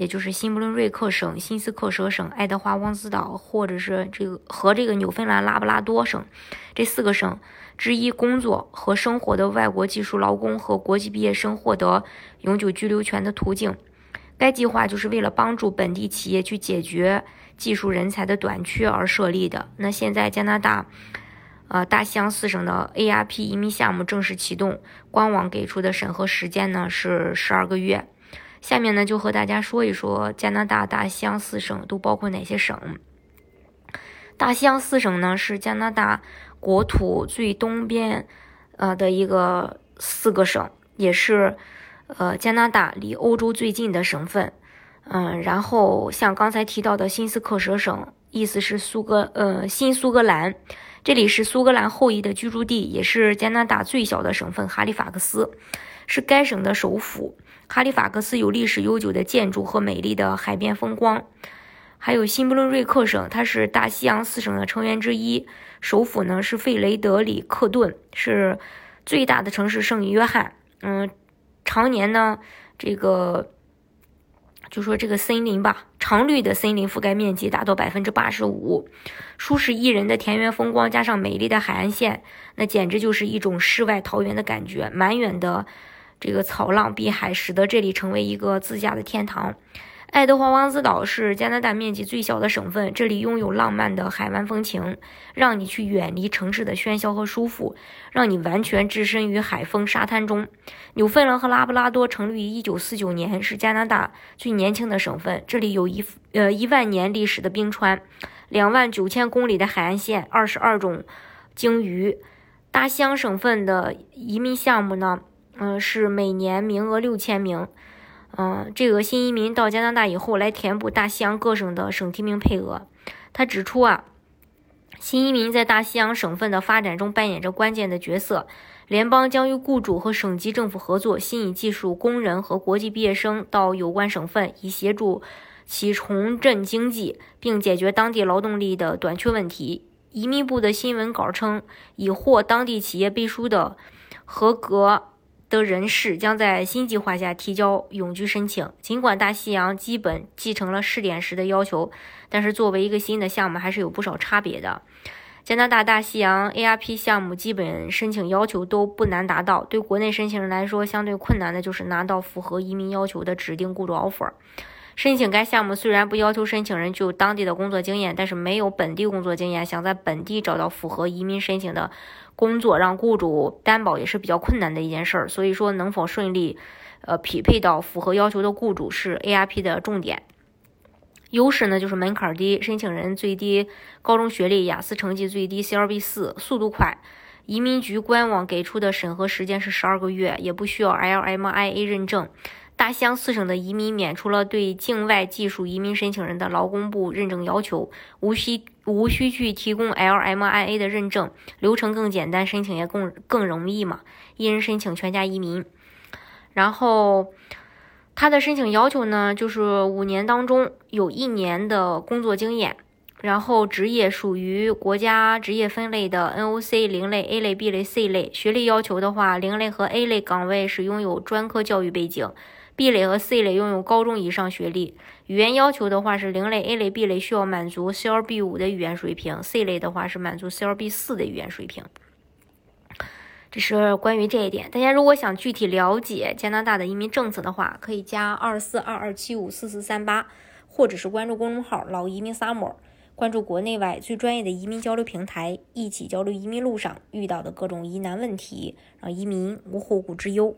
也就是新布伦瑞克省、新斯克舍省、爱德华王子岛，或者是这个和这个纽芬兰拉布拉多省这四个省之一工作和生活的外国技术劳工和国际毕业生获得永久居留权的途径。该计划就是为了帮助本地企业去解决技术人才的短缺而设立的。那现在加拿大，呃，大西洋四省的 ARP 移民项目正式启动，官网给出的审核时间呢是十二个月。下面呢，就和大家说一说加拿大大西洋四省都包括哪些省。大西洋四省呢，是加拿大国土最东边，呃的一个四个省，也是呃加拿大离欧洲最近的省份。嗯，然后像刚才提到的新斯克舍省，意思是苏格呃新苏格兰，这里是苏格兰后裔的居住地，也是加拿大最小的省份哈利法克斯，是该省的首府。哈利法克斯有历史悠久的建筑和美丽的海边风光，还有新布伦瑞克省，它是大西洋四省的成员之一，首府呢是费雷德里克顿，是最大的城市圣约翰。嗯，常年呢这个就说这个森林吧，常绿的森林覆盖面积达到百分之八十五，舒适宜人的田园风光加上美丽的海岸线，那简直就是一种世外桃源的感觉，满远的。这个草浪碧海，使得这里成为一个自驾的天堂。爱德华王子岛是加拿大面积最小的省份，这里拥有浪漫的海湾风情，让你去远离城市的喧嚣和舒服，让你完全置身于海风沙滩中。纽芬兰和拉布拉多成立于一九四九年，是加拿大最年轻的省份。这里有一呃一万年历史的冰川，两万九千公里的海岸线，二十二种鲸鱼。大西洋省份的移民项目呢？嗯，是每年名额六千名。嗯，这个新移民到加拿大以后，来填补大西洋各省的省提名配额。他指出啊，新移民在大西洋省份的发展中扮演着关键的角色。联邦将与雇主和省级政府合作，吸引技术工人和国际毕业生到有关省份，以协助其重振经济，并解决当地劳动力的短缺问题。移民部的新闻稿称，已获当地企业背书的合格。的人士将在新计划下提交永居申请。尽管大西洋基本继承了试点时的要求，但是作为一个新的项目，还是有不少差别的。加拿大大西洋 ARP 项目基本申请要求都不难达到，对国内申请人来说，相对困难的就是拿到符合移民要求的指定雇主 offer。申请该项目虽然不要求申请人具有当地的工作经验，但是没有本地工作经验，想在本地找到符合移民申请的工作，让雇主担保也是比较困难的一件事儿。所以说，能否顺利，呃，匹配到符合要求的雇主是 ARP 的重点。优势呢，就是门槛低，申请人最低高中学历，雅思成绩最低 CLB 四，速度快。移民局官网给出的审核时间是十二个月，也不需要 LMIA 认证。大西洋四省的移民免除了对境外技术移民申请人的劳工部认证要求，无需无需去提供 LMIA 的认证，流程更简单，申请也更更容易嘛，一人申请全家移民。然后他的申请要求呢，就是五年当中有一年的工作经验，然后职业属于国家职业分类的 NOC 零类、A 类、B 类、C 类。学历要求的话，零类和 A 类岗位是拥有专科教育背景。B 类和 C 类拥有高中以上学历，语言要求的话是零类、A 类、B 类需要满足 CLB 五的语言水平，C 类的话是满足 CLB 四的语言水平。这是关于这一点。大家如果想具体了解加拿大的移民政策的话，可以加二四二二七五四四三八，或者是关注公众号“老移民 summer”，关注国内外最专业的移民交流平台，一起交流移民路上遇到的各种疑难问题，让移民无后顾之忧。